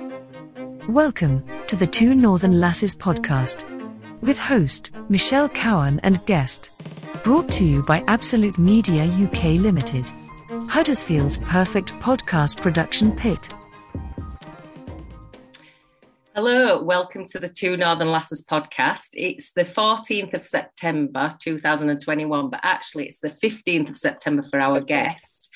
Welcome to the Two Northern Lasses podcast with host Michelle Cowan and guest. Brought to you by Absolute Media UK Limited, Huddersfield's perfect podcast production pit. Hello, welcome to the Two Northern Lasses podcast. It's the 14th of September 2021, but actually it's the 15th of September for our guest.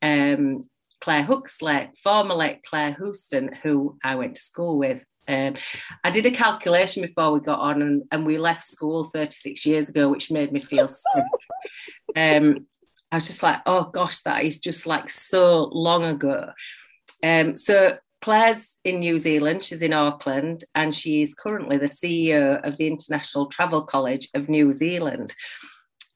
Um, Claire Huxley, formerly Claire Houston, who I went to school with. Um, I did a calculation before we got on, and, and, we left school 36 years ago, which made me feel sick. Um, I was just like, oh gosh, that is just like so long ago. Um, so Claire's in New Zealand, she's in Auckland, and she is currently the CEO of the International Travel College of New Zealand.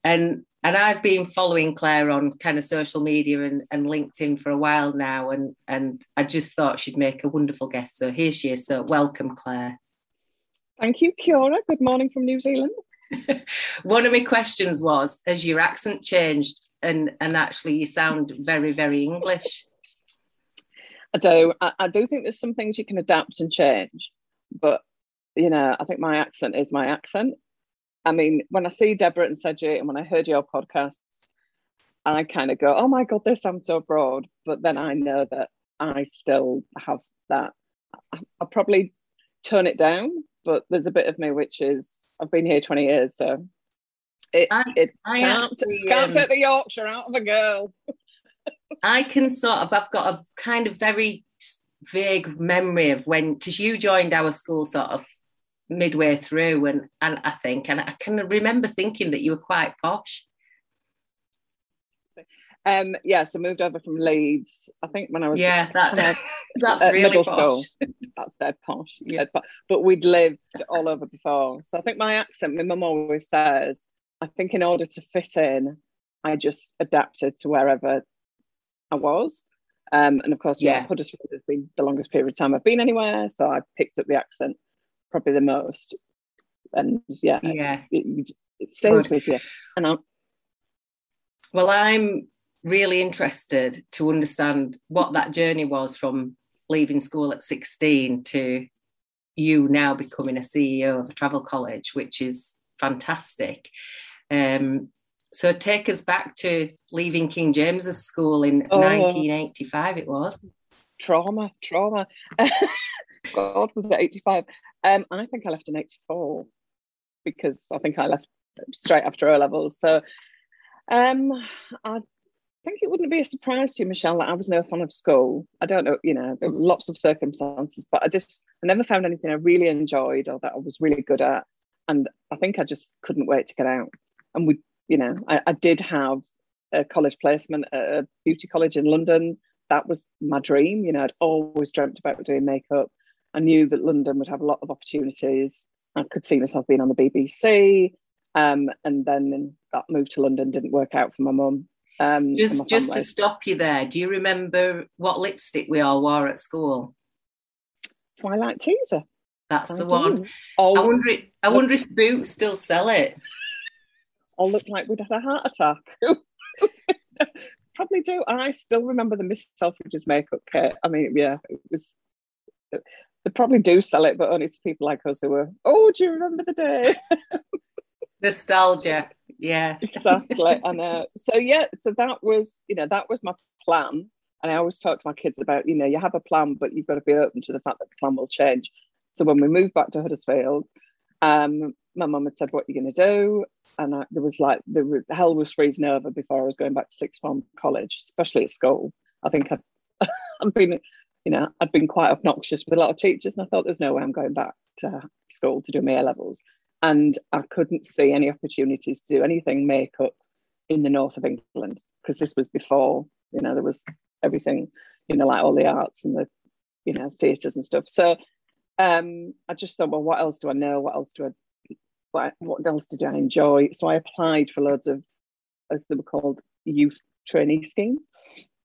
And and I've been following Claire on kind of social media and, and LinkedIn for a while now, and and I just thought she'd make a wonderful guest. So here she is. So welcome, Claire. Thank you, Kia ora. Good morning from New Zealand. One of my questions was: Has your accent changed? And and actually, you sound very very English. I do. I, I do think there's some things you can adapt and change, but you know, I think my accent is my accent. I mean, when I see Deborah and Cedric and when I heard your podcasts, I kind of go, oh my God, this sounds so broad. But then I know that I still have that. I'll probably tone it down, but there's a bit of me which is, I've been here 20 years. So it, I, it I can't, actually, can't um, take the Yorkshire out of a girl. I can sort of, I've got a kind of very vague memory of when, because you joined our school sort of midway through, and and I think, and I can remember thinking that you were quite posh. Um, yeah, so moved over from Leeds. I think when I was yeah, that, that's really middle posh. school. That's dead posh. Yeah, but but we'd lived all over before, so I think my accent. My mum always says, I think in order to fit in, I just adapted to wherever I was. Um, and of course, yeah, yeah, Huddersfield has been the longest period of time I've been anywhere, so I picked up the accent probably the most. And yeah, yeah, it, it stays Good. with you. And I'm well, I'm really interested to understand what that journey was from leaving school at 16 to you now becoming a CEO of a travel college, which is fantastic. Um, so take us back to leaving King James's School in oh, 1985. It was trauma, trauma. God, was it 85? Um, and I think I left in 84 because I think I left straight after O levels. So um, I think it wouldn't be a surprise to you, Michelle, that I was no fan of school. I don't know, you know, there were lots of circumstances, but I just I never found anything I really enjoyed or that I was really good at. And I think I just couldn't wait to get out. And we, you know, I, I did have a college placement at a beauty college in London. That was my dream. You know, I'd always dreamt about doing makeup. I knew that London would have a lot of opportunities. I could see myself being on the BBC. Um, and then that move to London didn't work out for my mum. Um, just, just to stop you there, do you remember what lipstick we all wore at school? Twilight Teaser. That's I the do. one. Oh, I wonder. If, I wonder if Boots still sell it. All look like we'd had a heart attack. Probably do. I still remember the Miss Selfridge's makeup kit. I mean, yeah, it was they probably do sell it, but only to people like us who are, oh, do you remember the day? Nostalgia. Yeah. exactly. And uh, so, yeah, so that was, you know, that was my plan. And I always talk to my kids about, you know, you have a plan, but you've got to be open to the fact that the plan will change. So when we moved back to Huddersfield, um, my mum had said, "What are you going to do?" And I, there was like, there was hell was freezing over before I was going back to sixth form college, especially at school. I think I'd, I'd been you know, I'd been quite obnoxious with a lot of teachers, and I thought there's no way I'm going back to school to do my A levels. And I couldn't see any opportunities to do anything makeup in the north of England because this was before, you know, there was everything, you know, like all the arts and the, you know, theatres and stuff. So um, I just thought, well, what else do I know? What else do I, what, what else did I enjoy? So I applied for loads of, as they were called, youth trainee schemes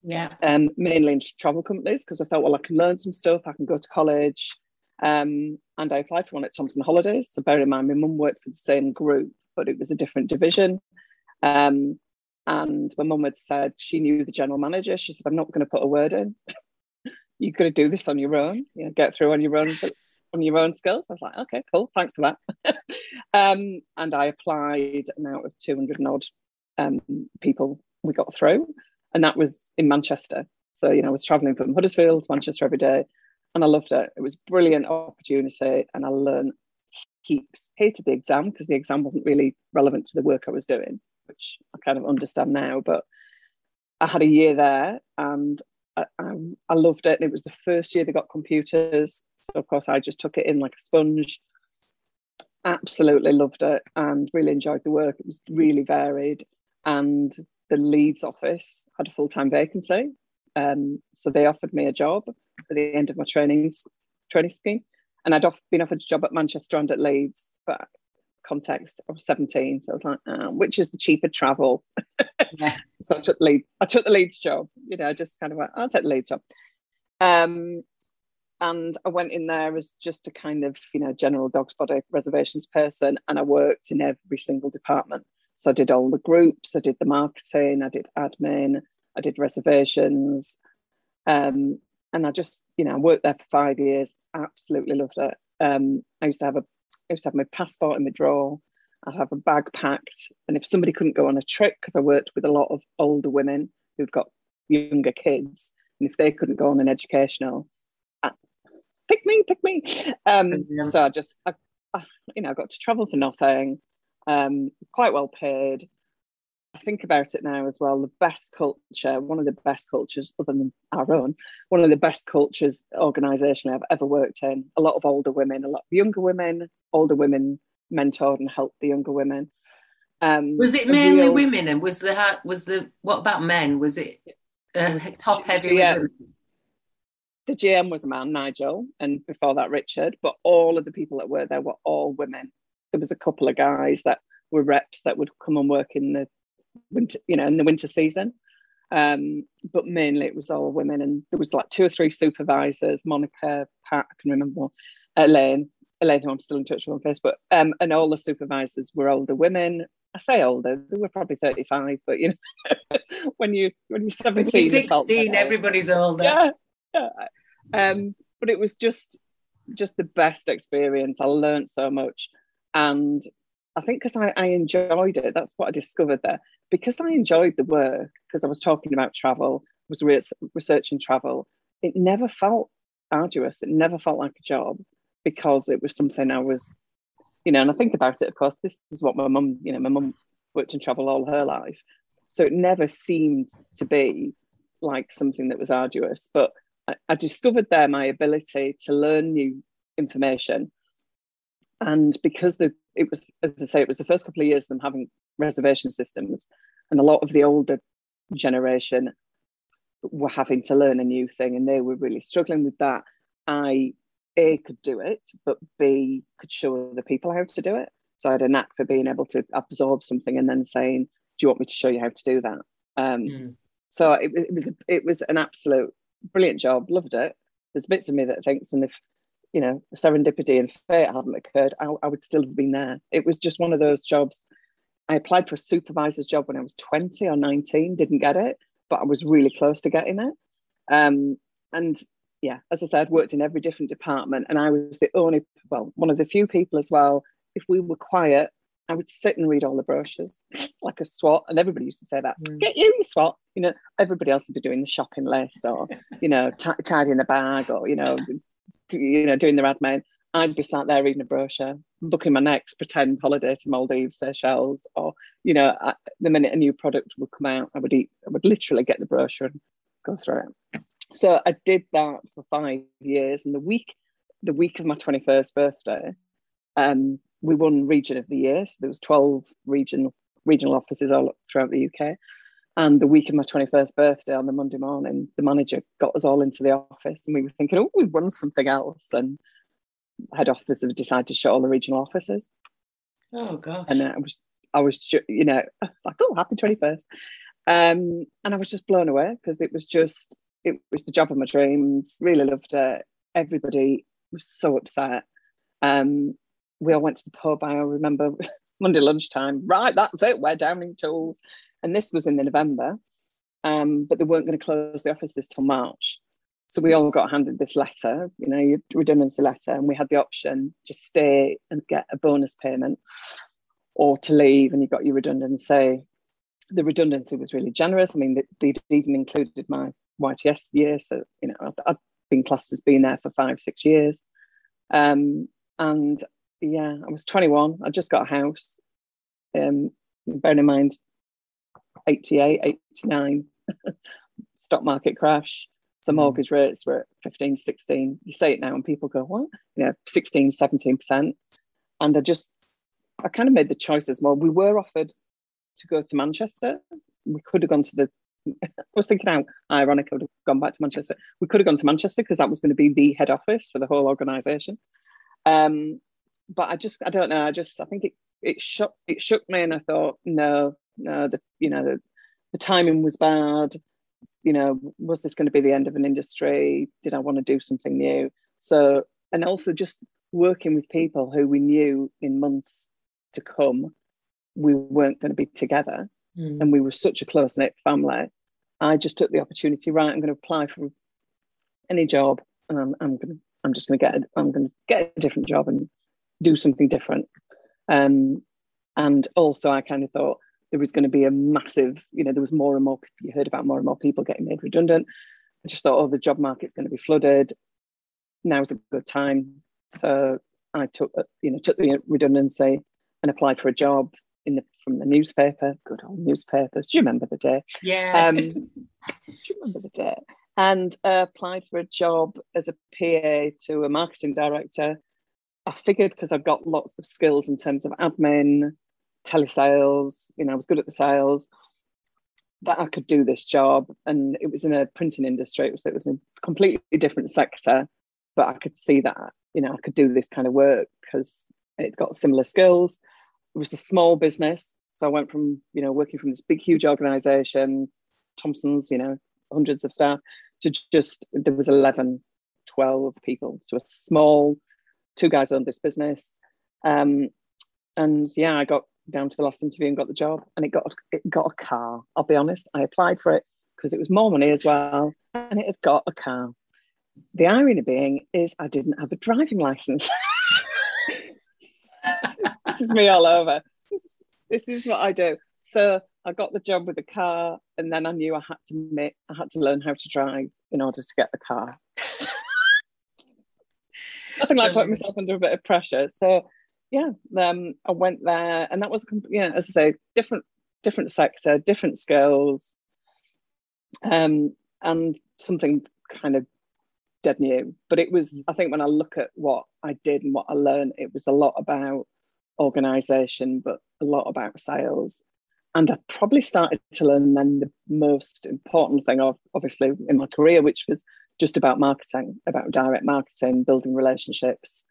yeah. Um mainly into travel companies because i thought well i can learn some stuff. I can go to college um and i applied for one at Thomson Holidays. So bear in mind my mum worked for the same group but it was a different division. Um and my mum had said she knew the general manager. She said i'm not going to put a word in. You've got to do this on your own, you know, get through on your own on your own skills. I was like, okay, cool, thanks for that. um, and I applied, and out of 200 and odd um, people we got through, and that was in Manchester. So, you know, I was traveling from Huddersfield to Manchester every day, and I loved it. It was a brilliant opportunity, and I learned heaps. Hated the exam because the exam wasn't really relevant to the work I was doing, which I kind of understand now. But I had a year there, and I, I, I loved it. And it was the first year they got computers, so of course I just took it in like a sponge. Absolutely loved it, and really enjoyed the work. It was really varied, and the Leeds office had a full time vacancy. Um, so they offered me a job at the end of my training training scheme, and I'd been offered a job at Manchester and at Leeds. But context, I was 17, so I was like, oh, which is the cheaper travel? Yeah. so I took the lead. I took the Leeds job. You know, I just kind of went, I'll take the Leeds job. Um, and I went in there as just a kind of, you know, general dog's body reservations person, and I worked in every single department. So I did all the groups, I did the marketing, I did admin, I did reservations. Um, and I just, you know, I worked there for five years, absolutely loved it. Um, I used to have a I used to have my passport in my drawer. I'd have a bag packed. And if somebody couldn't go on a trip, because I worked with a lot of older women who'd got younger kids, and if they couldn't go on an educational, I, pick me, pick me. Um, yeah. So I just, I, I, you know, I got to travel for nothing um, quite well paid. I think about it now as well. The best culture, one of the best cultures, other than our own, one of the best cultures organisation I've ever worked in. A lot of older women, a lot of younger women, older women mentored and helped the younger women. Um, was it mainly real... women, and was the was the what about men? Was it uh, top heavy? The GM was a man, Nigel, and before that Richard. But all of the people that were there were all women there was a couple of guys that were reps that would come and work in the winter, you know, in the winter season. Um, but mainly it was all women, and there was like two or three supervisors, Monica, Pat, I can remember, Elaine, Elaine, who I'm still in touch with on Facebook, um, and all the supervisors were older women. I say older, they were probably 35, but you know, when you when you're 17, 16, everybody's older. Yeah, yeah. Um, but it was just just the best experience. I learned so much. And I think because I, I enjoyed it, that's what I discovered there. Because I enjoyed the work, because I was talking about travel, was re- researching travel, it never felt arduous. It never felt like a job because it was something I was, you know, and I think about it, of course, this is what my mum, you know, my mum worked in travel all her life. So it never seemed to be like something that was arduous. But I, I discovered there my ability to learn new information and because the it was as I say, it was the first couple of years of them having reservation systems, and a lot of the older generation were having to learn a new thing, and they were really struggling with that. I a could do it, but B could show other people how to do it. So I had a knack for being able to absorb something and then saying, "Do you want me to show you how to do that?" Um, mm. So it, it was it was an absolute brilliant job. Loved it. There's bits of me that thinks, and if you know, serendipity and fate hadn't occurred, I, I would still have been there. It was just one of those jobs. I applied for a supervisor's job when I was 20 or 19, didn't get it, but I was really close to getting it. Um, and yeah, as I said, worked in every different department, and I was the only, well, one of the few people as well. If we were quiet, I would sit and read all the brochures like a swot, and everybody used to say that. Mm. Get you your swot. You know, everybody else would be doing the shopping list or, you know, t- tidying the bag or, you know, you know, doing their admin, I'd be sat there reading a brochure, booking my next pretend holiday to Maldives, Seychelles, or you know, I, the minute a new product would come out, I would eat, I would literally get the brochure and go through it. So I did that for five years, and the week, the week of my twenty first birthday, um, we won Region of the Year. So there was twelve regional regional offices all throughout the UK, and the week of my 21st birthday on the Monday morning, the manager got us all into the office and we were thinking, oh, we've won something else. And head office have decided to shut all the regional offices. Oh, gosh. And I was, I was, you know, I was like, oh, happy 21st. Um, and I was just blown away because it was just, it was the job of my dreams. Really loved it. Everybody was so upset. Um, we all went to the pub. I remember Monday lunchtime. Right, that's it. We're downing tools and this was in the November, um, but they weren't going to close the offices till March. so we all got handed this letter, you know, redundancy letter, and we had the option to stay and get a bonus payment or to leave and you got your redundancy. The redundancy was really generous. I mean, they'd even included my YTS year. So, you know, I've, I've been classed as being there for five, six years. Um, and yeah, I was 21. I just got a house. Um, bearing in mind, 88, 89, stock market crash. So hmm. mortgage rates were at 15, 16. You say it now and people go, what? You know, 16, 17%. And I just, I kind of made the choice as well. We were offered to go to Manchester. We could have gone to the, I was thinking how ironic I would have gone back to Manchester. We could have gone to Manchester because that was going to be the head office for the whole organisation. Um, but I just, I don't know. I just, I think it, it shook, it shook me and I thought, no, no, the, you know, the, the timing was bad. You know, was this going to be the end of an industry? Did I want to do something new? So, and also just working with people who we knew in months to come, we weren't going to be together. Mm. And we were such a close knit family. I just took the opportunity, right, I'm going to apply for any job and I'm, I'm going to, I'm just going to get, a, I'm going to get a different job and do something different. Um, and also I kind of thought there was going to be a massive, you know, there was more and more, you heard about more and more people getting made redundant. I just thought, oh, the job market's going to be flooded. Now's a good time. So I took, you know, took the redundancy and applied for a job in the from the newspaper. Good old newspapers. Do you remember the day? Yeah. Um, do you remember the day? And uh, applied for a job as a PA to a marketing director. I figured because I've got lots of skills in terms of admin, telesales, you know, I was good at the sales, that I could do this job. And it was in a printing industry. It was, it was a completely different sector, but I could see that, you know, I could do this kind of work because it got similar skills. It was a small business. So I went from, you know, working from this big, huge organization, Thomson's, you know, hundreds of staff, to just, there was 11, 12 people. So a small, two guys owned this business. Um, and yeah, I got down to the last interview and got the job and it got it got a car. I'll be honest, I applied for it because it was more money as well and it had got a car. The irony being is I didn't have a driving license. this is me all over. This, this is what I do. So I got the job with the car, and then I knew I had to make, I had to learn how to drive in order to get the car. Nothing like putting myself under a bit of pressure. So yeah, um, I went there, and that was yeah, as I say, different different sector, different skills, um, and something kind of dead new. But it was, I think, when I look at what I did and what I learned, it was a lot about organization, but a lot about sales. And I probably started to learn then the most important thing of obviously in my career, which was just about marketing, about direct marketing, building relationships,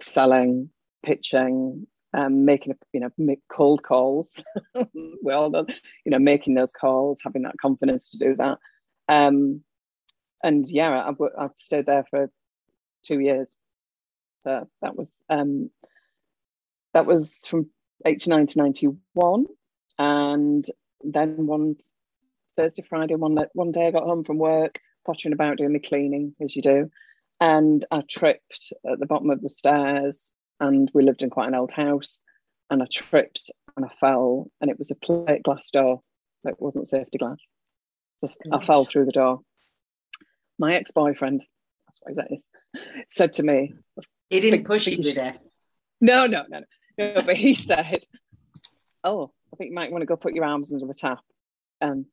selling, pitching, um, making you know make cold calls. well done, you know, making those calls, having that confidence to do that. Um, and yeah, I've, I've stayed there for two years. So that was um, that was from 89 to 91. And then one Thursday, Friday, one, one day I got home from work, pottering about doing the cleaning, as you do. And I tripped at the bottom of the stairs, and we lived in quite an old house. And I tripped and I fell, and it was a plate glass door. It wasn't safety glass. So Gosh. I fell through the door. My ex boyfriend, that's what that is, said to me, He didn't push you, did he? No, no, no, no. No, but he said, "Oh, I think you might want to go put your arms under the tap." Um,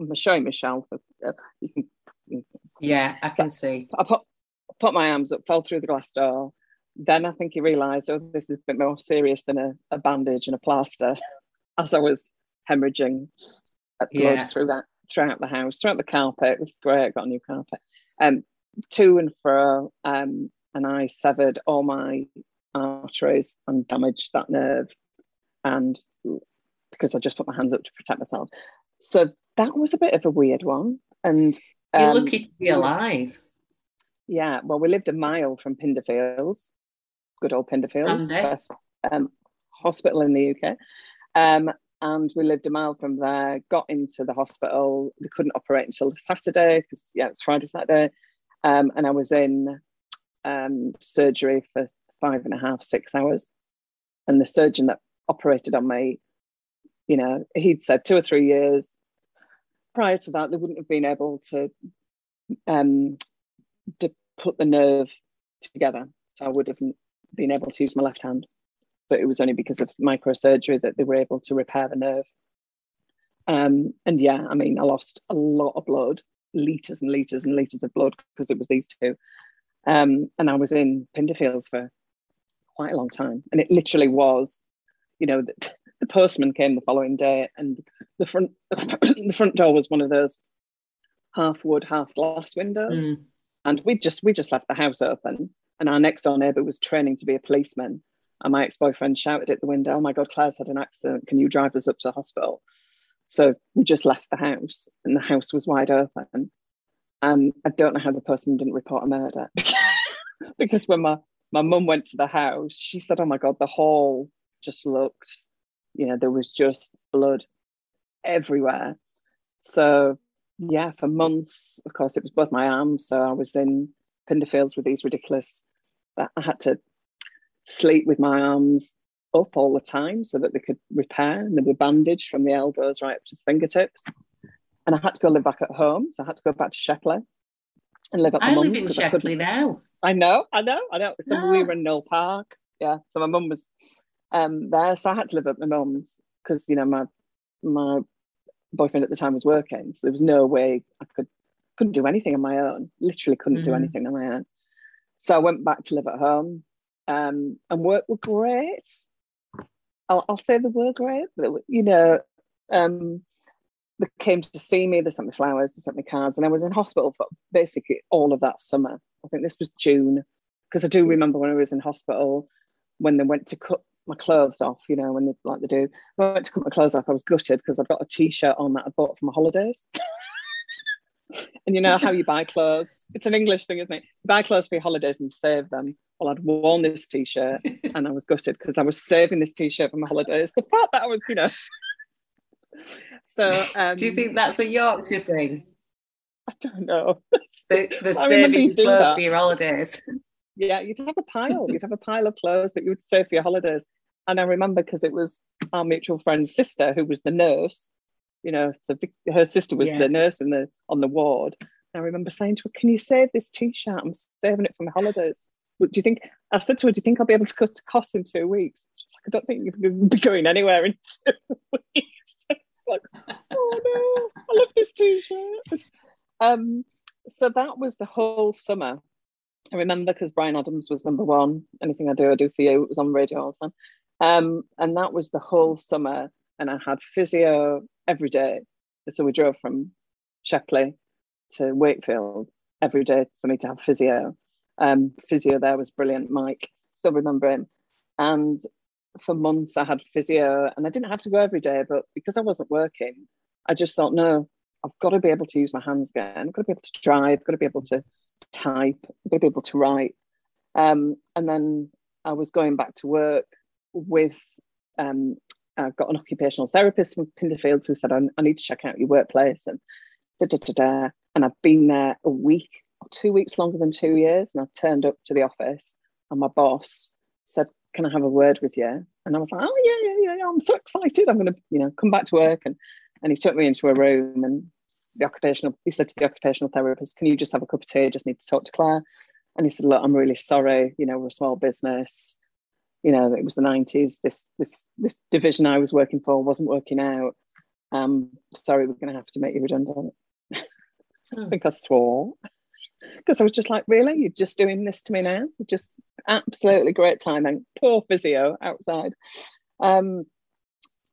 I'm showing Michelle. Uh, you can, yeah, I can see. I put, put my arms up, fell through the glass door. Then I think he realised, oh, this is a bit more serious than a, a bandage and a plaster. As I was hemorrhaging blood yeah. through that throughout the house, throughout the carpet. It was great. I got a new carpet. Um, to and fro, um, and I severed all my arteries and damaged that nerve. And because I just put my hands up to protect myself. So that was a bit of a weird one. And um, you're lucky to be alive. Yeah, well, we lived a mile from Pinderfields, good old Pinderfields, best um, hospital in the UK. Um, and we lived a mile from there. Got into the hospital. They couldn't operate until Saturday because yeah, it's Friday Saturday, um, and I was in um, surgery for five and a half, six hours. And the surgeon that operated on me, you know, he'd said two or three years prior to that, they wouldn't have been able to, um, to put the nerve together. So I would have been able to use my left hand. But it was only because of microsurgery that they were able to repair the nerve. Um, and yeah, I mean, I lost a lot of blood, liters and liters and liters of blood because it was these two. Um, and I was in Pinderfields for quite a long time. And it literally was, you know, the, the postman came the following day and the front the front door was one of those half wood, half glass windows. Mm. And we just we just left the house open. And our next door neighbour was training to be a policeman. And my ex-boyfriend shouted at the window, Oh my God, Claire's had an accident. Can you drive us up to the hospital? So we just left the house and the house was wide open. Um, I don't know how the person didn't report a murder because when my my mum went to the house, she said, "Oh my god, the hall just looked, you know, there was just blood everywhere." So yeah, for months, of course, it was both my arms. So I was in Pinderfields with these ridiculous. I had to sleep with my arms up all the time so that they could repair, and they were bandaged from the elbows right up to the fingertips and I had to go live back at home. So I had to go back to Shepley and live at my I live in Shepley now. I know, I know, I know. So no. we were in Knoll Park. Yeah. So my mum was um, there. So I had to live at my mum's because, you know, my my boyfriend at the time was working. So there was no way I could couldn't do anything on my own. Literally couldn't mm-hmm. do anything on my own. So I went back to live at home. Um, and work were great. I'll, I'll say the were great, but you know, um, they came to see me, they sent me flowers, they sent me cards, and I was in hospital for basically all of that summer. I think this was June, because I do remember when I was in hospital when they went to cut my clothes off, you know, when they like they do. When I went to cut my clothes off, I was gutted because I've got a t-shirt on that I bought for my holidays. and you know how you buy clothes? It's an English thing, isn't it? You buy clothes for your holidays and save them. Well, I'd worn this t-shirt and I was gutted because I was saving this t-shirt for my holidays. The fact that I was, you know, so, um, do you think that's a Yorkshire thing? I don't know. The, the saving clothes that. for your holidays. Yeah, you'd have a pile. You'd have a pile of clothes that you would save for your holidays. And I remember because it was our mutual friend's sister who was the nurse. You know, so her sister was yeah. the nurse in the on the ward. I remember saying to her, "Can you save this T-shirt? I'm saving it for my holidays." Do you think? I said to her, "Do you think I'll be able to cut costs in two weeks?" She's like, "I don't think you'll be going anywhere in two weeks." like, oh no, I love this t-shirt. Um, so that was the whole summer. I remember because Bryan Adams was number one. Anything I do, I do for you. It was on radio all the time. Um, and that was the whole summer. And I had physio every day. So we drove from Shepley to Wakefield every day for me to have physio. Um, physio there was brilliant, Mike. Still remember him. And for months I had physio and I didn't have to go every day, but because I wasn't working, I just thought, no, I've got to be able to use my hands again. I've got to be able to drive, I've got to be able to type, I've got to be able to write. Um, and then I was going back to work with, um, I got an occupational therapist from Pinderfields who said, I, I need to check out your workplace and da, da, da, da. And I've been there a week or two weeks longer than two years. And I turned up to the office and my boss said, can I have a word with you? And I was like, oh yeah, yeah, yeah, I'm so excited. I'm going to, you know, come back to work. And and he took me into a room and the occupational, he said to the occupational therapist, can you just have a cup of tea? I just need to talk to Claire. And he said, look, I'm really sorry. You know, we're a small business. You know, it was the 90s. This this this division I was working for wasn't working out. Um, sorry, we're going to have to make you redundant. I think I swore because I was just like, really? You're just doing this to me now? Just absolutely great timing. Poor physio outside. Um,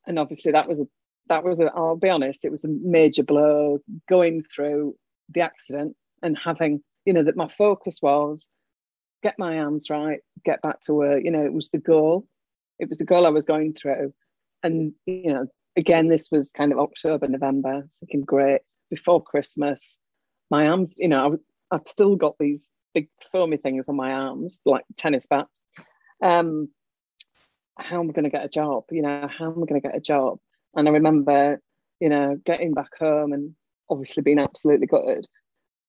and obviously that was a that was a, I'll be honest, it was a major blow going through the accident and having, you know, that my focus was get my arms right, get back to work. You know, it was the goal. It was the goal I was going through. And, you know, again, this was kind of October, November. Thinking, great, before Christmas, my arms, you know, I, I'd still got these big foamy things on my arms, like tennis bats. Um, how am I going to get a job? You know, how am I going to get a job? And I remember, you know, getting back home and obviously being absolutely gutted,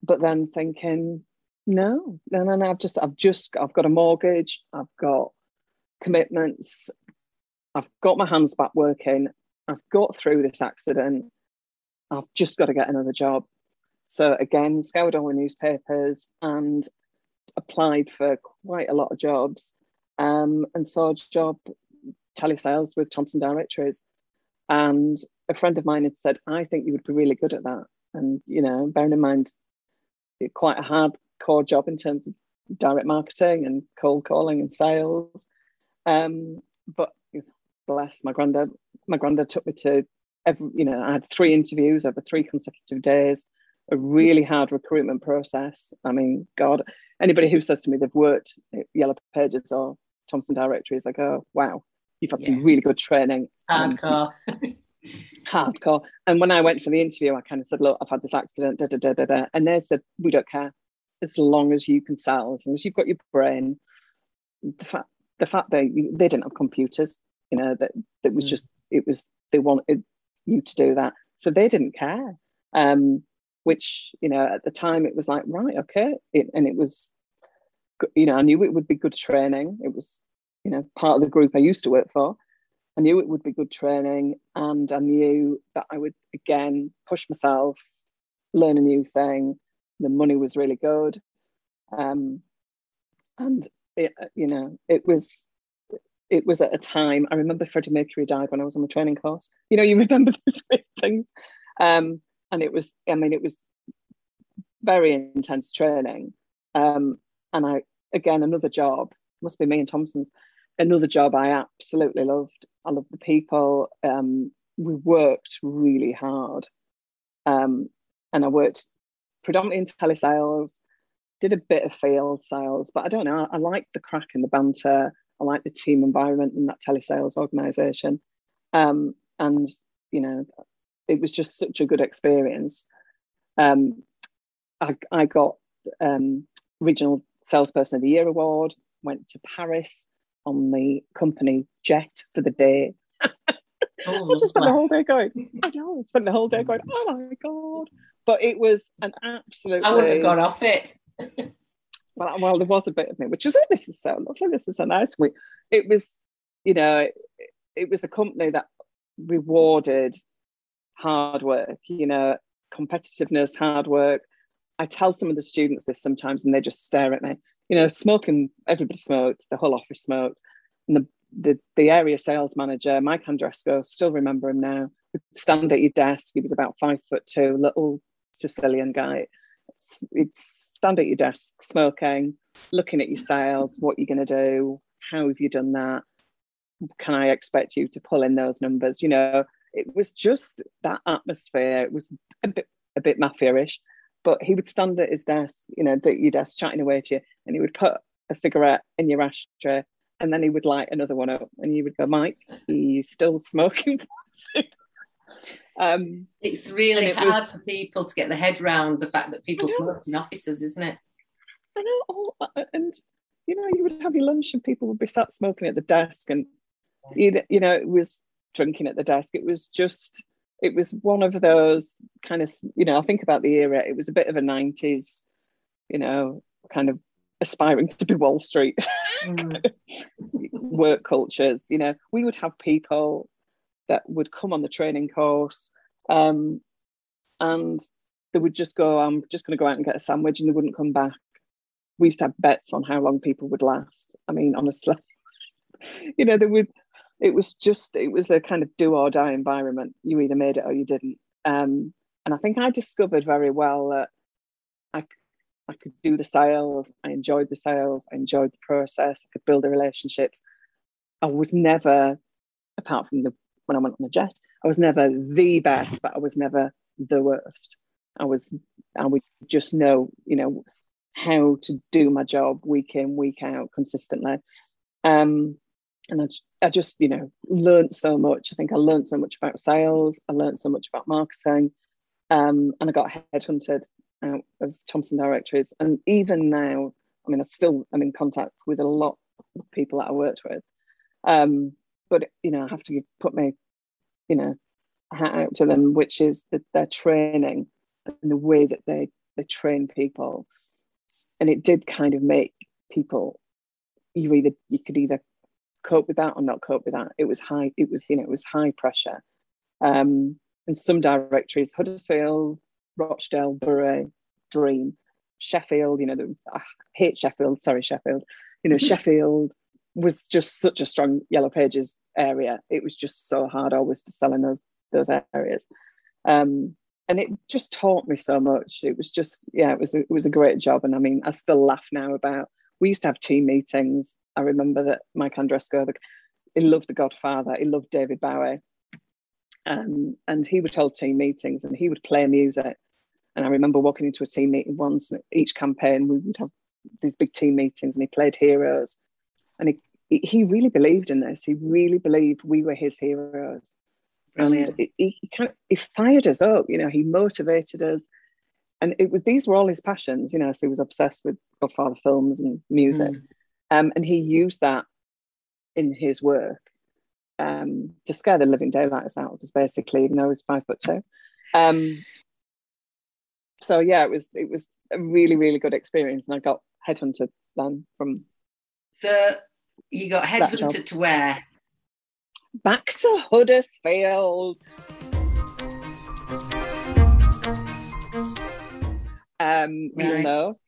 but then thinking, no, no, no, no. I've just, I've just, I've got a mortgage. I've got commitments. I've got my hands back working. I've got through this accident. I've just got to get another job. So again, scoured all the newspapers and applied for quite a lot of jobs um, and saw a job telesales with Thomson Directories. And a friend of mine had said, I think you would be really good at that. And, you know, bearing in mind, quite a hard core job in terms of direct marketing and cold calling and sales. Um, but bless my granddad, my granddad took me to every, you know, I had three interviews over three consecutive days, a really hard recruitment process. I mean, God, anybody who says to me they've worked at Yellow Pages or Thomson Directories, I go, wow, you've had yeah. some really good training. Hardcore. hardcore. And when I went for the interview, I kind of said, look, I've had this accident, da, da, da, da, da. And they said, we don't care. As long as you can sell, as long as you've got your brain. The fact, the fact that they didn't have computers, you know, that, that was mm. just, it was, they wanted you to do that. So they didn't care. Um, which, you know, at the time it was like, right, okay. It, and it was, you know, I knew it would be good training. It was, you know, part of the group I used to work for. I knew it would be good training, and I knew that I would again push myself, learn a new thing. The money was really good, um, and it, you know, it was it was at a time. I remember Freddie Mercury died when I was on the training course. You know, you remember these things, um, and it was. I mean, it was very intense training, um, and I again another job must be me and Thomson's another job I absolutely loved. I loved the people. Um, we worked really hard. Um, and I worked predominantly in telesales, did a bit of field sales, but I don't know, I, I liked the crack and the banter. I liked the team environment in that telesales organization. Um, and, you know, it was just such a good experience. Um, I, I got um, Regional Salesperson of the Year award, went to Paris, on the company jet for the day. Oh, I just spent the whole day going, I know, I spent the whole day going, oh my God. But it was an absolute. I wouldn't have gone off it. well, well, there was a bit of me, which is, oh, this is so lovely, this is so nice. We, it was, you know, it, it was a company that rewarded hard work, you know, competitiveness, hard work. I tell some of the students this sometimes and they just stare at me you know, smoking, everybody smoked, the whole office smoked. And the, the, the area sales manager, Mike Andresco, still remember him now, would stand at your desk. He was about five foot two, little Sicilian guy. He'd stand at your desk, smoking, looking at your sales, what you're going to do, how have you done that? Can I expect you to pull in those numbers? You know, it was just that atmosphere. It was a bit a bit mafia-ish, but he would stand at his desk, you know, at your desk, chatting away to you, and he would put a cigarette in your ashtray, and then he would light another one up, and you would go, Mike, he's still smoking. um, it's really it hard was, for people to get their head around the fact that people smoked in offices, isn't it? I know, oh, uh, and you know, you would have your lunch, and people would be sat smoking at the desk, and you know, it was drinking at the desk. It was just it was one of those kind of you know I think about the era it was a bit of a 90s you know kind of aspiring to be Wall Street mm. work cultures you know we would have people that would come on the training course um, and they would just go I'm just going to go out and get a sandwich and they wouldn't come back we used to have bets on how long people would last I mean honestly you know they would it was just it was a kind of do or die environment. You either made it or you didn't. Um, and I think I discovered very well that I I could do the sales. I enjoyed the sales. I enjoyed the process. I could build the relationships. I was never, apart from the when I went on the jet, I was never the best, but I was never the worst. I was I would just know, you know, how to do my job week in, week out consistently. Um, and I, I just you know learned so much. I think i learned so much about sales. I learned so much about marketing. Um, and i got headhunted out of Thomson directories. And even now i mean i still am in contact with a lot of people that i worked with. Um, but you know i have to put my you know hat out to them, which is that their training and the way that they they train people, and it did kind of make people you either you could either cope with that or not cope with that. It was high. It was you know it was high pressure. Um, and some directories, Huddersfield, Rochdale, Bury, Dream, Sheffield. You know, the, I hate Sheffield. Sorry, Sheffield. You know, Sheffield was just such a strong Yellow Pages area. It was just so hard always to sell in those those areas. Um, and it just taught me so much. It was just, yeah, it was a, it was a great job. And I mean, I still laugh now about. We used to have team meetings. I remember that Mike Andresco, he loved The Godfather. He loved David Bowie, um, and he would hold team meetings and he would play music. And I remember walking into a team meeting once. Each campaign, we would have these big team meetings, and he played heroes. And he he really believed in this. He really believed we were his heroes. Brilliant. And he, he, kind of, he fired us up, you know, he motivated us. And it was these were all his passions, you know, so he was obsessed with Godfather films and music. Mm. Um, and he used that in his work um, to scare the living daylights out of us, basically, even though he's five foot two. Um, so yeah, it was it was a really, really good experience. And I got headhunted then from So you got headhunted to where? back to Huddersfield. Um, right. You'll know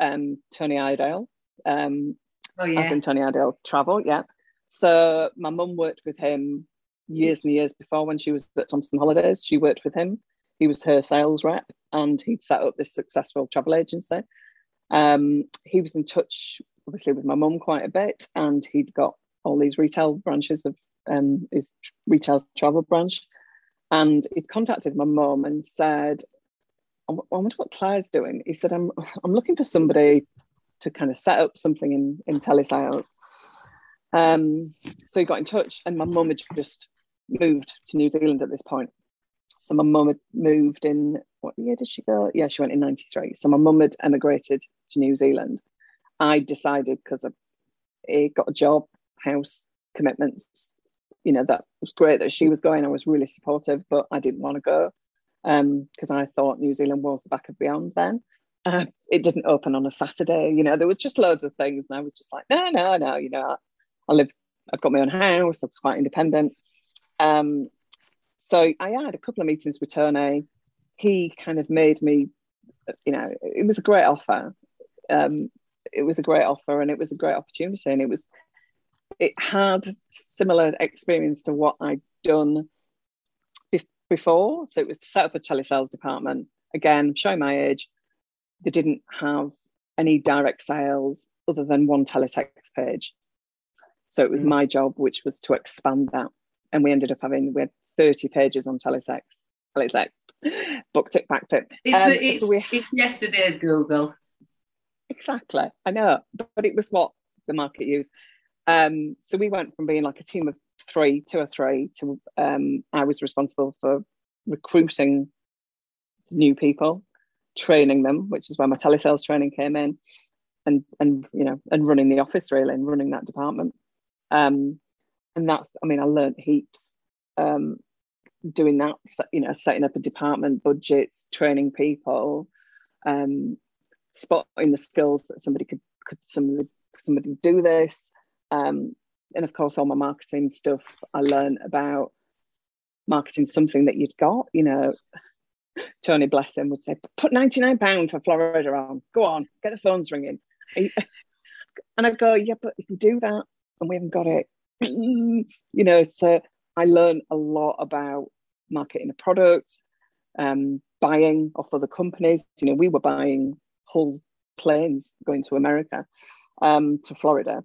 um, Tony Iredale. Um, oh, yeah. As in Tony Iredale Travel, yeah. So my mum worked with him years and years before when she was at Thomson Holidays. She worked with him. He was her sales rep and he'd set up this successful travel agency. Um, he was in touch, obviously, with my mum quite a bit and he'd got all these retail branches of um, his retail travel branch. And he contacted my mum and said, I wonder what Claire's doing. He said, I'm, I'm looking for somebody to kind of set up something in, in telesales. Um, so he got in touch, and my mum had just moved to New Zealand at this point. So my mum had moved in, what year did she go? Yeah, she went in 93. So my mum had emigrated to New Zealand. I decided because I got a job, house, commitments, you know that was great that she was going. I was really supportive, but I didn't want to go because um, I thought New Zealand was the back of beyond then. Uh, it didn't open on a Saturday. You know, there was just loads of things, and I was just like, no, no, no. You know, I, I live. I've got my own house. I was quite independent. Um, so I had a couple of meetings with Tony. He kind of made me, you know, it was a great offer. Um, it was a great offer, and it was a great opportunity, and it was it had similar experience to what I'd done be- before. So it was to set up a telesales department. Again, showing my age, they didn't have any direct sales other than one teletext page. So it was mm. my job, which was to expand that. And we ended up having, we had 30 pages on teletext, teletext, booked it, backed it. It's, um, it's, so we, it's yesterday's Google. Exactly. I know, but it was what the market used. Um, so we went from being like a team of three, two or three, to um, I was responsible for recruiting new people, training them, which is where my telesales training came in, and and you know, and running the office really, and running that department. Um, and that's, I mean, I learned heaps um, doing that. You know, setting up a department, budgets, training people, um, spotting the skills that somebody could could somebody somebody do this um, and of course, all my marketing stuff, I learned about marketing something that you'd got. You know, Tony Bless him would say, put £99 for Florida on, go on, get the phones ringing. And I go, yeah, but if you do that and we haven't got it, you know, so I learned a lot about marketing a product, um, buying off other companies. You know, we were buying whole planes going to America, um, to Florida.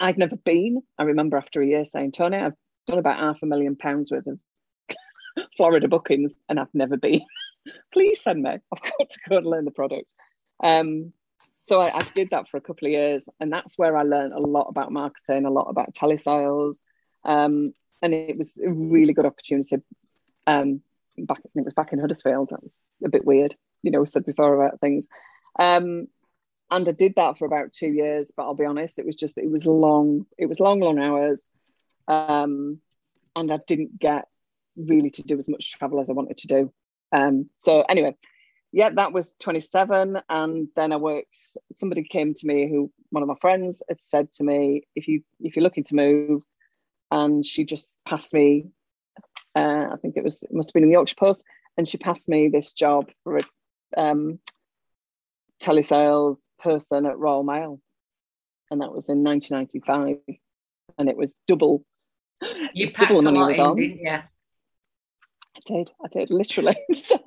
I'd never been. I remember after a year saying, Tony, I've done about half a million pounds worth of Florida bookings and I've never been. Please send me. I've got to go and learn the product. Um, so I, I, did that for a couple of years, and that's where I learned a lot about marketing, a lot about telesales, um, and it was a really good opportunity. Um, back, it was back in Huddersfield. That was a bit weird, you know. We said before about things, um, and I did that for about two years. But I'll be honest, it was just it was long. It was long, long hours, um, and I didn't get really to do as much travel as I wanted to do. Um, so anyway, yeah, that was 27. And then I worked, somebody came to me who one of my friends had said to me, if you if you're looking to move, and she just passed me, uh, I think it was it must have been in the Yorkshire Post, and she passed me this job for a um, telesales person at Royal Mail. And that was in 1995. And it was double. You packed double the money was in, on. didn't you? I did. I did literally.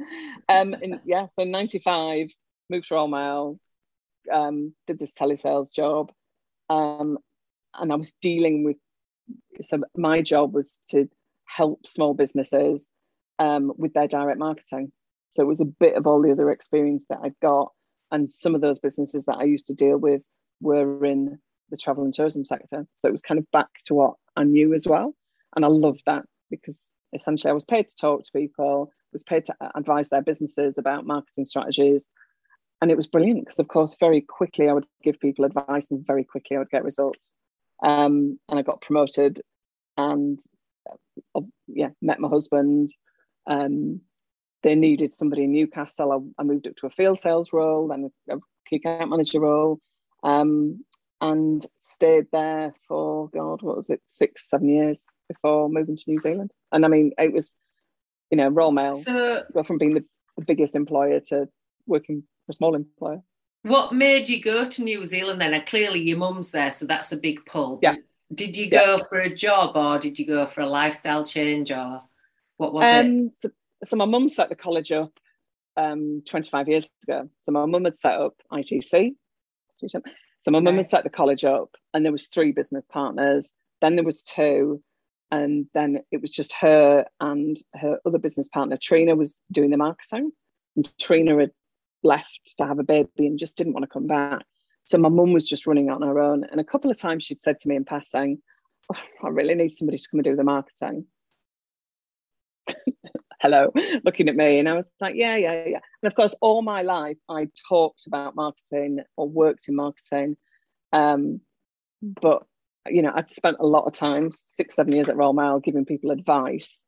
um, in, yeah. So ninety five, moved to Royal Mail, um, did this telesales job, um, and I was dealing with. So my job was to help small businesses um, with their direct marketing. So it was a bit of all the other experience that I'd got, and some of those businesses that I used to deal with were in the travel and tourism sector. So it was kind of back to what I knew as well, and I loved that because essentially I was paid to talk to people, was paid to advise their businesses about marketing strategies. And it was brilliant because, of course, very quickly I would give people advice and very quickly I would get results. Um, and I got promoted and uh, yeah, met my husband. Um, they needed somebody in Newcastle. I, I, moved up to a field sales role, then a, key account manager role, um, and stayed there for God, what was it, six, seven years before moving to New Zealand. And I mean, it was, you know, Royal Mail so, go from being the, the biggest employer to working for a small employer. What made you go to New Zealand then? And clearly your mum's there, so that's a big pull. Yeah. Did you go yeah. for a job or did you go for a lifestyle change or what was um, it? So, so my mum set the college up um, 25 years ago. So my mum had set up ITC. So my mum had set the college up and there was three business partners. Then there was two and then it was just her and her other business partner trina was doing the marketing and trina had left to have a baby and just didn't want to come back so my mum was just running on her own and a couple of times she'd said to me in passing oh, i really need somebody to come and do the marketing hello looking at me and i was like yeah yeah yeah and of course all my life i talked about marketing or worked in marketing um, but you know, I'd spent a lot of time, six, seven years at Royal Mail, giving people advice.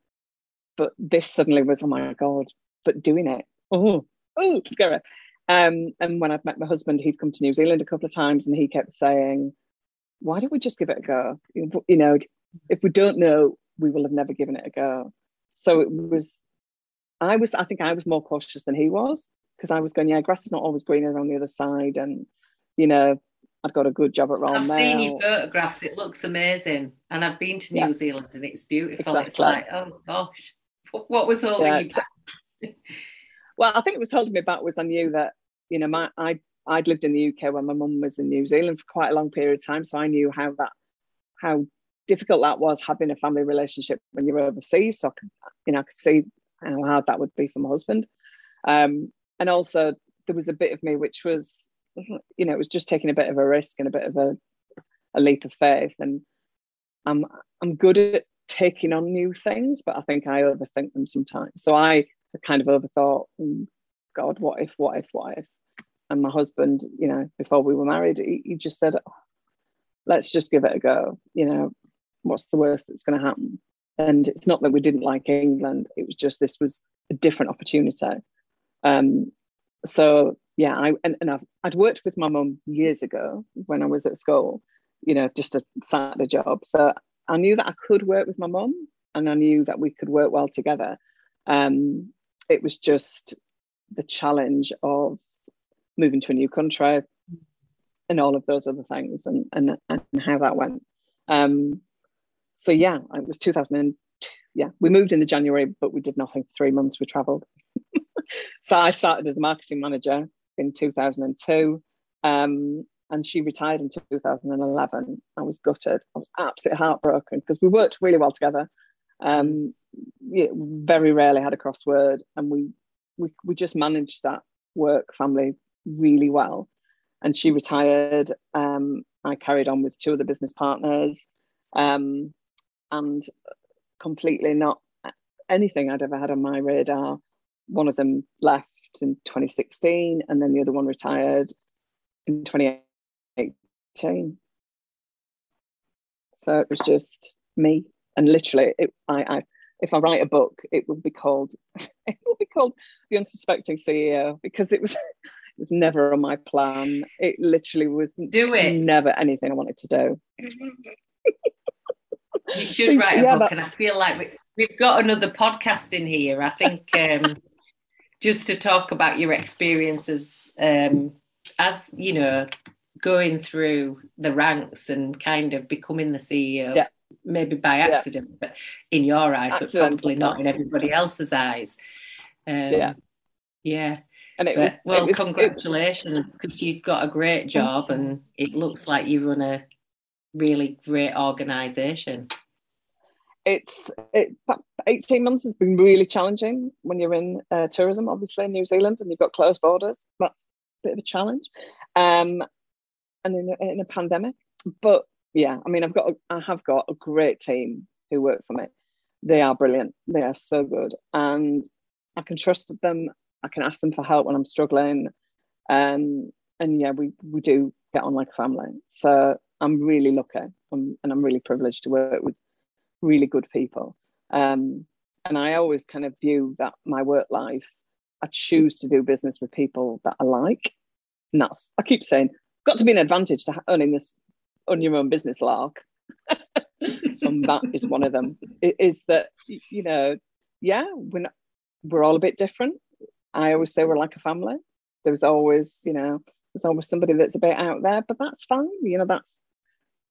But this suddenly was, oh my God, but doing it. Oh, oh, scary. Um, and when I've met my husband, he'd come to New Zealand a couple of times and he kept saying, why don't we just give it a go? You know, if we don't know, we will have never given it a go. So it was, I was, I think I was more cautious than he was because I was going, yeah, grass is not always greener on the other side. And, you know, I'd got a good job at Royal I've Mail. seen your photographs. It looks amazing, and I've been to New yeah. Zealand, and it's beautiful. Exactly. It's like, oh gosh, what was holding yeah, you back? well, I think it was holding me back was I knew that you know my I I'd lived in the UK when my mum was in New Zealand for quite a long period of time, so I knew how that how difficult that was having a family relationship when you're overseas. So you know, I could see how hard that would be for my husband. Um, and also there was a bit of me which was you know, it was just taking a bit of a risk and a bit of a, a leap of faith. And I'm I'm good at taking on new things, but I think I overthink them sometimes. So I kind of overthought, mm, God, what if, what if, what if? And my husband, you know, before we were married, he, he just said, oh, let's just give it a go. You know, what's the worst that's going to happen? And it's not that we didn't like England, it was just this was a different opportunity. Um, so yeah, I and, and I've, I'd worked with my mum years ago when I was at school, you know, just a Saturday job. So I knew that I could work with my mum and I knew that we could work well together. Um, it was just the challenge of moving to a new country and all of those other things and and, and how that went. Um, so yeah, it was 2002. yeah, we moved in the January, but we did nothing for three months. We travelled. so I started as a marketing manager in 2002. Um, and she retired in 2011. I was gutted. I was absolutely heartbroken because we worked really well together. Um, very rarely had a crossword, and we, we we just managed that work family really well. And she retired. Um, I carried on with two of the business partners, um, and completely not anything I'd ever had on my radar. One of them left in 2016, and then the other one retired in 2018. So it was just me, and literally, it, I, I if I write a book, it will be called it will be called The Unsuspecting CEO because it was it was never on my plan. It literally was do it never anything I wanted to do. you should so, write a yeah, book, that... and I feel like we, we've got another podcast in here. I think um, just to talk about your experiences um, as you know going through the ranks and kind of becoming the CEO. Yeah maybe by accident, yeah. but in your eyes, but probably not in everybody else's eyes. Um, yeah, yeah. And it but, was well, it was, congratulations because you've got a great job, and it looks like you run a really great organisation. It's it, 18 months has been really challenging when you're in uh, tourism, obviously in New Zealand, and you've got closed borders. That's a bit of a challenge, um, and in a, in a pandemic. But yeah, I mean, I've got, a, I have got a great team who work for me. They are brilliant. They are so good, and I can trust them. I can ask them for help when I'm struggling, um, and yeah, we we do get on like a family. So I'm really lucky, I'm, and I'm really privileged to work with really good people. Um, and I always kind of view that my work life. I choose to do business with people that I like, and that's I keep saying got to be an advantage to owning this on your own business lark. and that is one of them. It is that you know, yeah, we're not, we're all a bit different. I always say we're like a family. There's always, you know, there's always somebody that's a bit out there, but that's fine. You know, that's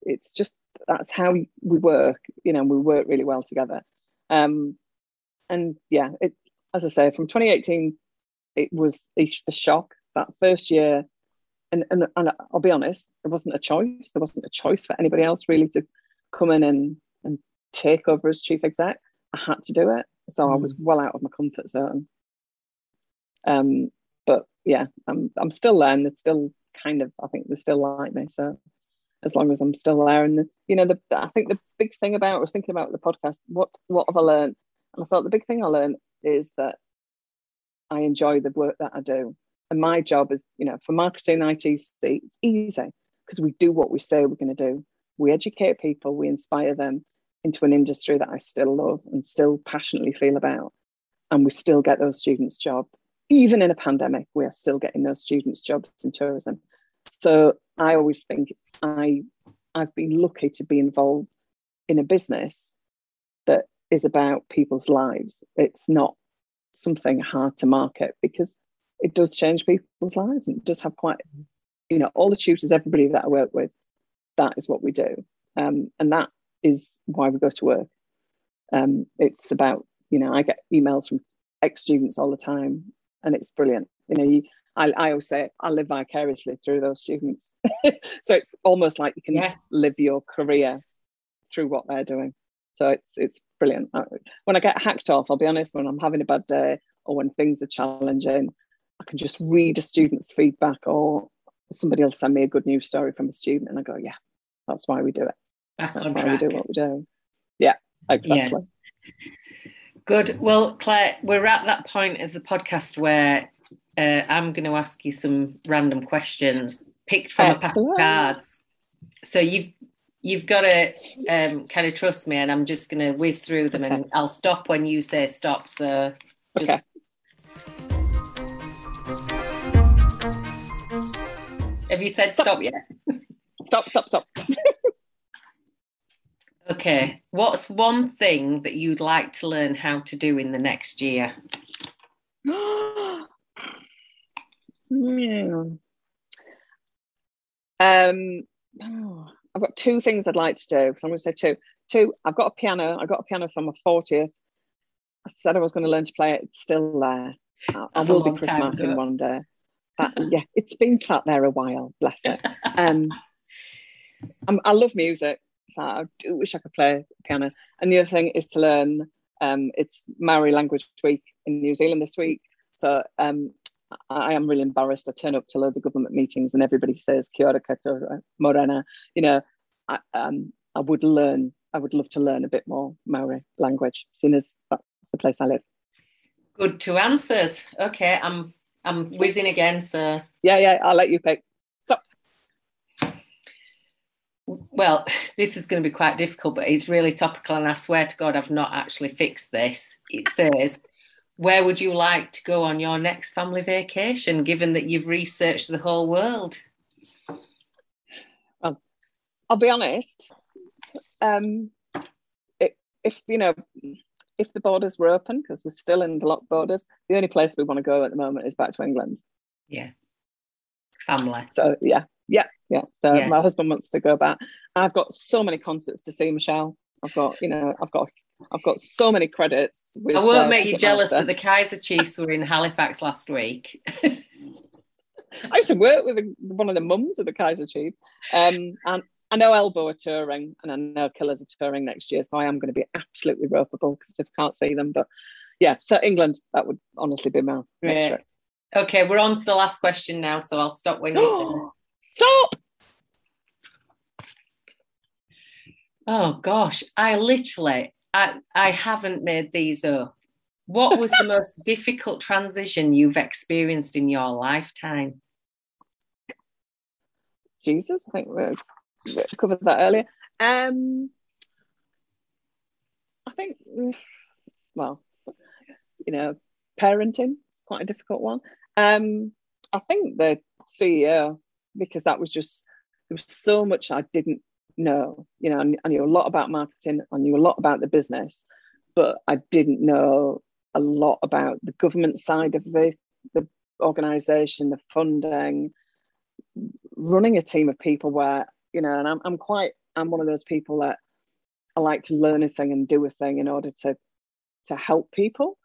it's just that's how we work. You know, we work really well together. Um, and yeah, it as I say, from 2018, it was a, a shock. That first year, and, and and I'll be honest, there wasn't a choice. There wasn't a choice for anybody else really to come in and and take over as chief exec. I had to do it, so mm. I was mm. well out of my comfort zone. Um, but yeah, I'm I'm still there, and it's still kind of I think they still like me. So as long as I'm still there, and the, you know, the I think the big thing about I was thinking about the podcast. What what have I learned? And I thought the big thing I learned is that I enjoy the work that I do. And my job is, you know, for marketing ITC, it's easy because we do what we say we're going to do. We educate people, we inspire them into an industry that I still love and still passionately feel about. And we still get those students' jobs. Even in a pandemic, we are still getting those students' jobs in tourism. So I always think I I've been lucky to be involved in a business that is about people's lives. It's not something hard to market because it does change people's lives and does have quite, you know, all the tutors, everybody that I work with, that is what we do. Um, and that is why we go to work. Um, it's about, you know, I get emails from ex students all the time and it's brilliant. You know, you, I, I always say I live vicariously through those students. so it's almost like you can yeah. live your career through what they're doing. So it's it's brilliant. When I get hacked off, I'll be honest, when I'm having a bad day or when things are challenging, I can just read a student's feedback or somebody else send me a good news story from a student and I go, yeah, that's why we do it. That's why track. we do what we do. Yeah, exactly. Yeah. Good. Well, Claire, we're at that point of the podcast where uh, I'm going to ask you some random questions picked from Excellent. a pack of cards. So you've you've got to um, kind of trust me, and I'm just going to whiz through them, okay. and I'll stop when you say stop. So just okay. Have you said stop, stop yet? stop, stop, stop. okay. What's one thing that you'd like to learn how to do in the next year? yeah. Um, oh, I've got two things I'd like to do. So I'm going to say two. Two, I've got a piano. I got a piano from my 40th. I said I was going to learn to play it. It's still there. I, I will be Chris Martin one day But yeah, it's been sat there a while, bless it. Um, I'm, i love music. So I do wish I could play piano. And the other thing is to learn. Um, it's Maori Language Week in New Zealand this week. So um, I am really embarrassed. I turn up to loads of government meetings and everybody says Kia ora koutou morena. You know, I, um, I would learn. I would love to learn a bit more Maori language, seeing as that's the place I live. Good two answers. Okay, I'm I'm whizzing again, so yeah, yeah. I'll let you pick. Stop. well, this is going to be quite difficult, but it's really topical, and I swear to God, I've not actually fixed this. It says, Where would you like to go on your next family vacation, given that you've researched the whole world? Well, I'll be honest. Um, it, if you know, if the borders were open, because we're still in the locked borders, the only place we want to go at the moment is back to England. Yeah, family. So yeah, yeah, yeah. So yeah. my husband wants to go back. I've got so many concerts to see, Michelle. I've got, you know, I've got I've got so many credits. With, I won't uh, make you jealous, but the Kaiser Chiefs were in Halifax last week. I used to work with one of the mums of the Kaiser Chiefs, um, and I know Elbow are touring, and I know Killers are touring next year, so I am going to be absolutely ropeable because I can't see them. But yeah, so England, that would honestly be my right. Okay, we're on to the last question now, so I'll stop when you Stop! Oh gosh, I literally, I, I haven't made these up. What was the most difficult transition you've experienced in your lifetime? Jesus, I think we covered that earlier. Um, I think, well, you know, parenting quite a difficult one. Um, I think the CEO because that was just there was so much I didn't know. You know, I knew a lot about marketing, I knew a lot about the business, but I didn't know a lot about the government side of the the organization, the funding, running a team of people where, you know, and I'm I'm quite I'm one of those people that I like to learn a thing and do a thing in order to to help people.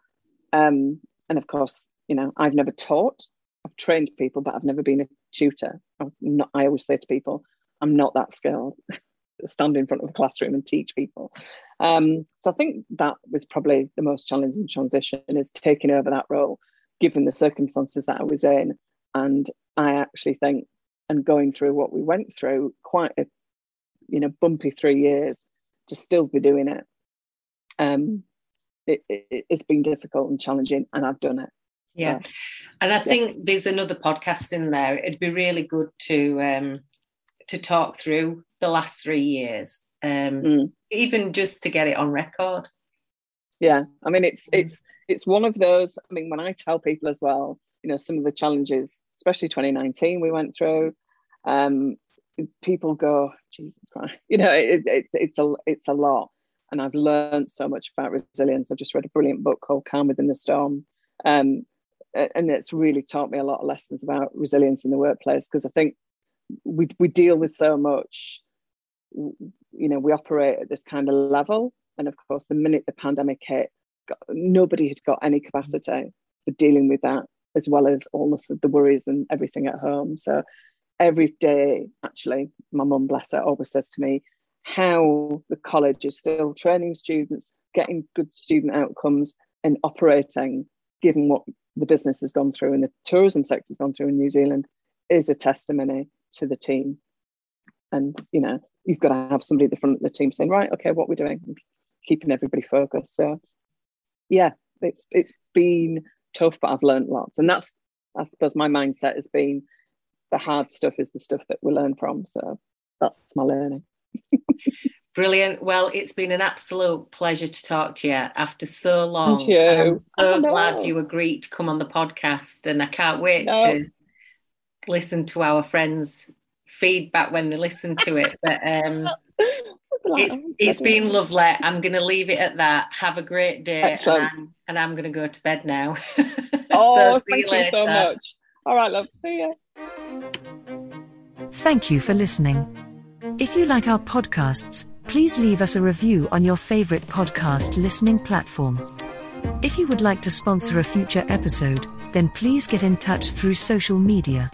Um, and of course, you know, I've never taught. I've trained people, but I've never been a tutor. Not, i always say to people, I'm not that skilled. Stand in front of a classroom and teach people. Um, so I think that was probably the most challenging transition is taking over that role, given the circumstances that I was in. And I actually think, and going through what we went through, quite a you know bumpy three years to still be doing it. Um, it, it, it's been difficult and challenging, and I've done it. Yeah. And I think there's another podcast in there. It'd be really good to um, to talk through the last three years, um, mm. even just to get it on record. Yeah, I mean it's mm. it's it's one of those. I mean, when I tell people as well, you know, some of the challenges, especially 2019, we went through. Um, people go, Jesus Christ, you know, it, it, it's a it's a lot, and I've learned so much about resilience. I've just read a brilliant book called Calm Within the Storm. Um, and it's really taught me a lot of lessons about resilience in the workplace because I think we we deal with so much. You know, we operate at this kind of level, and of course, the minute the pandemic hit, nobody had got any capacity for dealing with that, as well as all of the worries and everything at home. So every day, actually, my mum, bless her, always says to me how the college is still training students, getting good student outcomes, and operating given what the business has gone through and the tourism sector has gone through in New Zealand is a testimony to the team. And you know, you've got to have somebody at the front of the team saying, right, okay, what we're doing, keeping everybody focused. So yeah, it's it's been tough, but I've learned lots. And that's I suppose my mindset has been the hard stuff is the stuff that we learn from. So that's my learning. Brilliant. Well, it's been an absolute pleasure to talk to you after so long. Thank you. I'm so oh, glad you agreed to come on the podcast, and I can't wait no. to listen to our friends' feedback when they listen to it. But um, it's, it's been lovely. I'm going to leave it at that. Have a great day, and I'm, and I'm, going to go to bed now. oh, so thank you, you so much. All right, love. See you. Thank you for listening. If you like our podcasts please leave us a review on your favorite podcast listening platform. If you would like to sponsor a future episode, then please get in touch through social media.